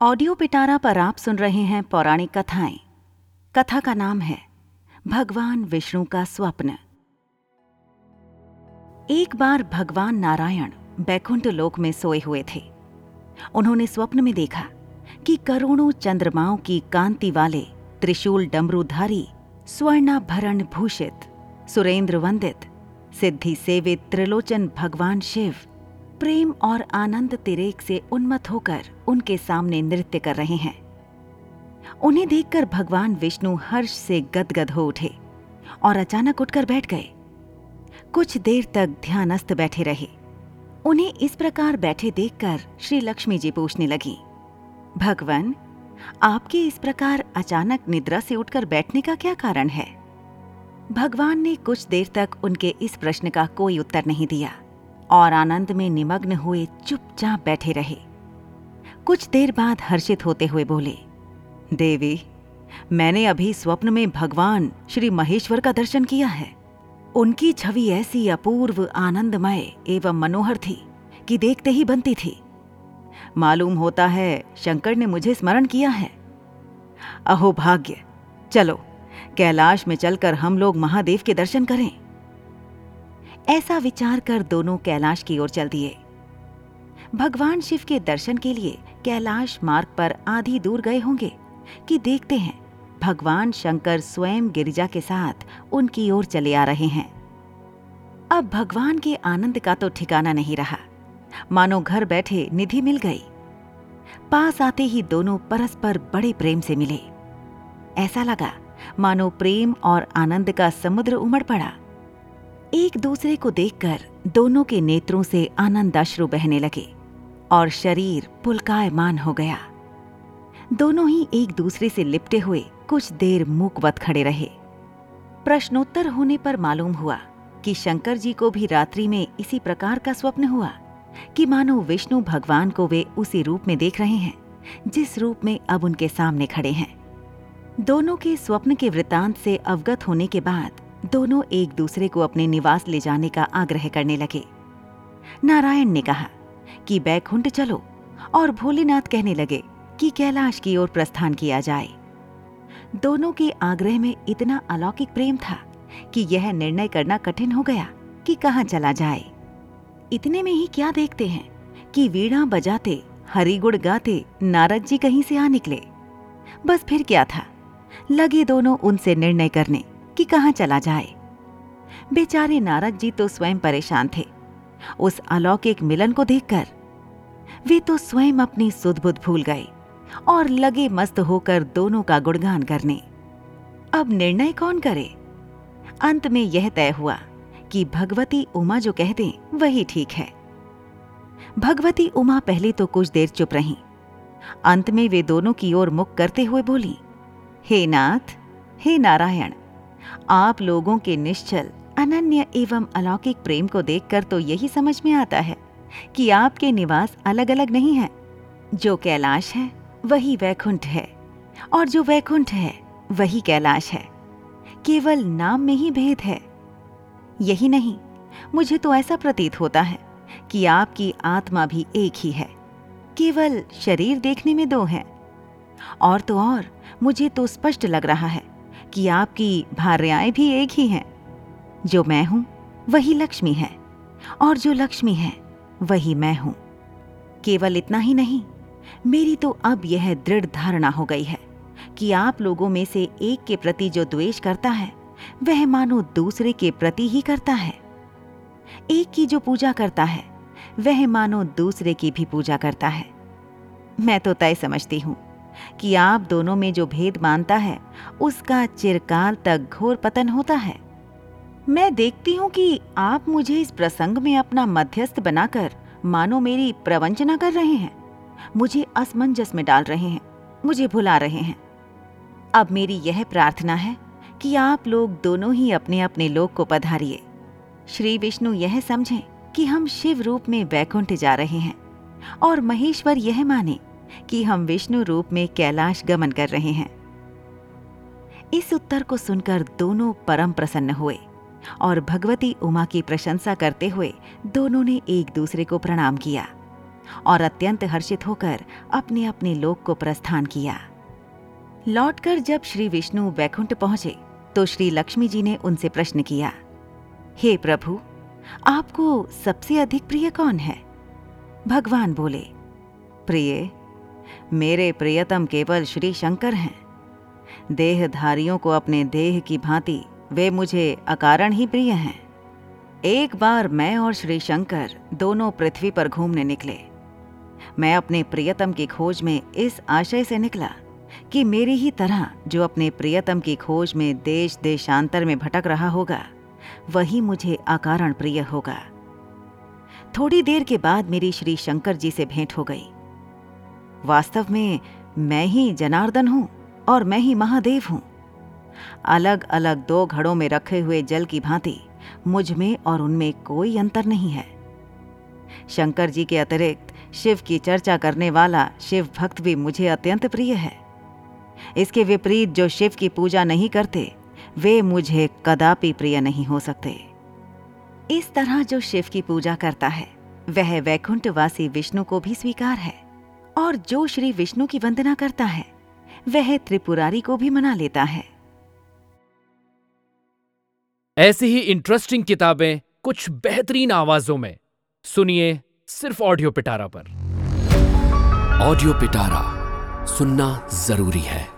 Audio पिटारा पर आप सुन रहे हैं पौराणिक कथाएँ। कथा का नाम है, भगवान विष्णु का स्वप्न। एक बार भगवान नारायण बैकुंठ लोक में सोए हुए थे। उन्होंने स्वप्न में देखा कि करोड़ों चंद्रमाओं की कांति वाले त्रिशूल डमरूधारी, स्वर्णाभरण भूषित, सुरेंद्र वंदित सिद्धि सेवित त्रिलोचन भगवान शिव प्रेम और आनंद तिरेक से उन्मत्त होकर उनके सामने नृत्य कर रहे हैं। उन्हें देखकर भगवान विष्णु हर्ष से गदगद हो उठे और अचानक उठकर बैठ गए। कुछ देर तक ध्यानस्थ बैठे रहे। उन्हें इस प्रकार बैठे देखकर श्री लक्ष्मी जी पूछने लगी, भगवान, आपके इस प्रकार अचानक निद्रा से उठकर बैठने का क्या कारण है? भगवान ने कुछ देर तक उनके इस प्रश्न का कोई उत्तर नहीं दिया। और आनंद में निमग्न हुए चुपचाप बैठे रहे। कुछ देर बाद हर्षित होते हुए बोले, देवी, मैंने अभी स्वप्न में भगवान श्री महेश्वर का दर्शन किया है। उनकी छवि ऐसी अपूर्व, आनंदमय एवं मनोहर थी कि देखते ही बनती थी। मालूम होता है शंकर ने मुझे स्मरण किया है। अहो भाग्य, चलो, कैलाश में चलकर हम लोग महादेव के दर्शन करें। ऐसा विचार कर दोनों कैलाश की ओर चल दिए। भगवान शिव के दर्शन के लिए कैलाश मार्ग पर आधी दूर गए होंगे कि देखते हैं भगवान शंकर स्वयं गिरिजा के साथ उनकी ओर चले आ रहे हैं। अब भगवान के आनंद का तो ठिकाना नहीं रहा। मानो घर बैठे निधि मिल गई। पास आते ही दोनों परस्पर बड़े प्रेम से मिले। ऐसा लगा मानो प्रेम और आनंद का समुद्र उमड़ पड़ा। एक दूसरे को देखकर दोनों के नेत्रों से आनंद अश्रु बहने लगे और शरीर पुलकायमान हो गया। दोनों ही एक दूसरे से लिपटे हुए कुछ देर मूकवत खड़े रहे। प्रश्नोत्तर होने पर मालूम हुआ कि शंकर जी को भी रात्रि में इसी प्रकार का स्वप्न हुआ कि मानो विष्णु भगवान को वे उसी रूप में देख रहे हैं, जिस रूप में अब उनके सामने खड़े हैं। दोनों के स्वप्न के वृतांत से अवगत होने के बाद दोनों एक दूसरे को अपने निवास ले जाने का आग्रह करने लगे। नारायण ने कहा कि बैकुंठ चलो और भोलेनाथ कहने लगे कि कैलाश की ओर प्रस्थान किया जाए। दोनों के आग्रह में इतना अलौकिक प्रेम था कि यह निर्णय करना कठिन हो गया कि कहाँ चला जाए। इतने में ही क्या देखते हैं कि वीणा बजाते हरिगुड़ गाते, नारद जी कहीं से आ निकले। बस फिर क्या था? लगे दोनों उनसे निर्णय करने। कि कहाँ चला जाए। बेचारे नारद जी तो स्वयं परेशान थे। उस अलौकिक मिलन को देखकर वे तो स्वयं अपनी सुधबुद्ध भूल गए और लगे मस्त होकर दोनों का गुणगान करने। अब निर्णय कौन करे? अंत में यह तय हुआ कि भगवती उमा जो कह दें, वही ठीक है। भगवती उमा पहले तो कुछ देर चुप रहीं। अंत में वे दोनों की ओर मुख करते हुए बोली, हे नाथ, हे नारायण आप लोगों के निश्चल, अनन्य एवं अलौकिक प्रेम को देखकर तो यही समझ में आता है कि आपके निवास अलग अलग नहीं है। जो कैलाश है, वही वैकुंठ है। और जो वैकुंठ है, वही कैलाश है। केवल नाम में ही भेद है। यही नहीं, मुझे तो ऐसा प्रतीत होता है कि आपकी आत्मा भी एक ही है। केवल शरीर देखने में दो हैं। और तो और, मुझे तो स्पष्ट लग रहा है कि आपकी भार्याएँ भी एक ही हैं। जो मैं हूँ, वही लक्ष्मी है, और जो लक्ष्मी है, वही मैं हूँ। केवल इतना ही नहीं, मेरी तो अब यह दृढ़ धारणा हो गई है कि आप लोगों में से एक के प्रति जो द्वेष करता है, वह मानो दूसरे के प्रति ही करता है। एक की जो पूजा करता है, वह मानो दूसरे की भी पूजा करता है। मैं तो तय समझती हूँ कि आप दोनों में जो भेद मानता है, उसका चिरकाल तक घोर पतन होता है। मैं देखती हूँ कि आप मुझे इस प्रसंग में अपना मध्यस्थ बनाकर मानो मेरी प्रवंचना कर रहे हैं। मुझे असमंजस में डाल रहे हैं, मुझे भुला रहे हैं। अब मेरी यह प्रार्थना है कि आप लोग दोनों ही अपने अपने लोक को पधारिए। श्री विष्णु यह समझें कि हम शिव रूप में वैकुंठ जा रहे हैं और महेश्वर यह माने कि हम विष्णु रूप में कैलाश गमन कर रहे हैं। इस उत्तर को सुनकर दोनों परम प्रसन्न हुए और भगवती उमा की प्रशंसा करते हुए दोनों ने एक दूसरे को प्रणाम किया और अत्यंत हर्षित होकर अपने अपने लोक को प्रस्थान किया। लौटकर जब श्री विष्णु वैकुंठ पहुँचे तो श्री लक्ष्मी जी ने उनसे प्रश्न किया, हे प्रभु, आपको सबसे अधिक प्रिय कौन है? भगवान बोले, प्रिय मेरे प्रियतम केवल श्री शंकर हैं। देहधारियों को अपने देह की भांति वे मुझे अकारण ही प्रिय हैं। एक बार मैं और श्री शंकर दोनों पृथ्वी पर घूमने निकले। मैं अपने प्रियतम की खोज में इस आशय से निकला कि मेरी ही तरह जो अपने प्रियतम की खोज में देश देशांतर में भटक रहा होगा, वही मुझे अकारण प्रिय होगा। थोड़ी देर के बाद मेरी श्री शंकर जी से भेंट हो गई। वास्तव में मैं ही जनार्दन हूँ और मैं ही महादेव हूँ। अलग अलग दो घड़ों में रखे हुए जल की भांति मुझमें और उनमें कोई अंतर नहीं है। शंकर जी के अतिरिक्त शिव की चर्चा करने वाला शिव भक्त भी मुझे अत्यंत प्रिय है। इसके विपरीत जो शिव की पूजा नहीं करते, वे मुझे कदापि प्रिय नहीं हो सकते। इस तरह जो शिव की पूजा करता है, वह वैकुंठवासी विष्णु को भी स्वीकार है। और जो श्री विष्णु की वंदना करता है वह त्रिपुरारी को भी मना लेता है। ऐसी ही इंटरेस्टिंग किताबें कुछ बेहतरीन आवाजों में। सुनिए सिर्फ़ ऑडियो पिटारा पर। ऑडियो पिटारा सुनना ज़रूरी है।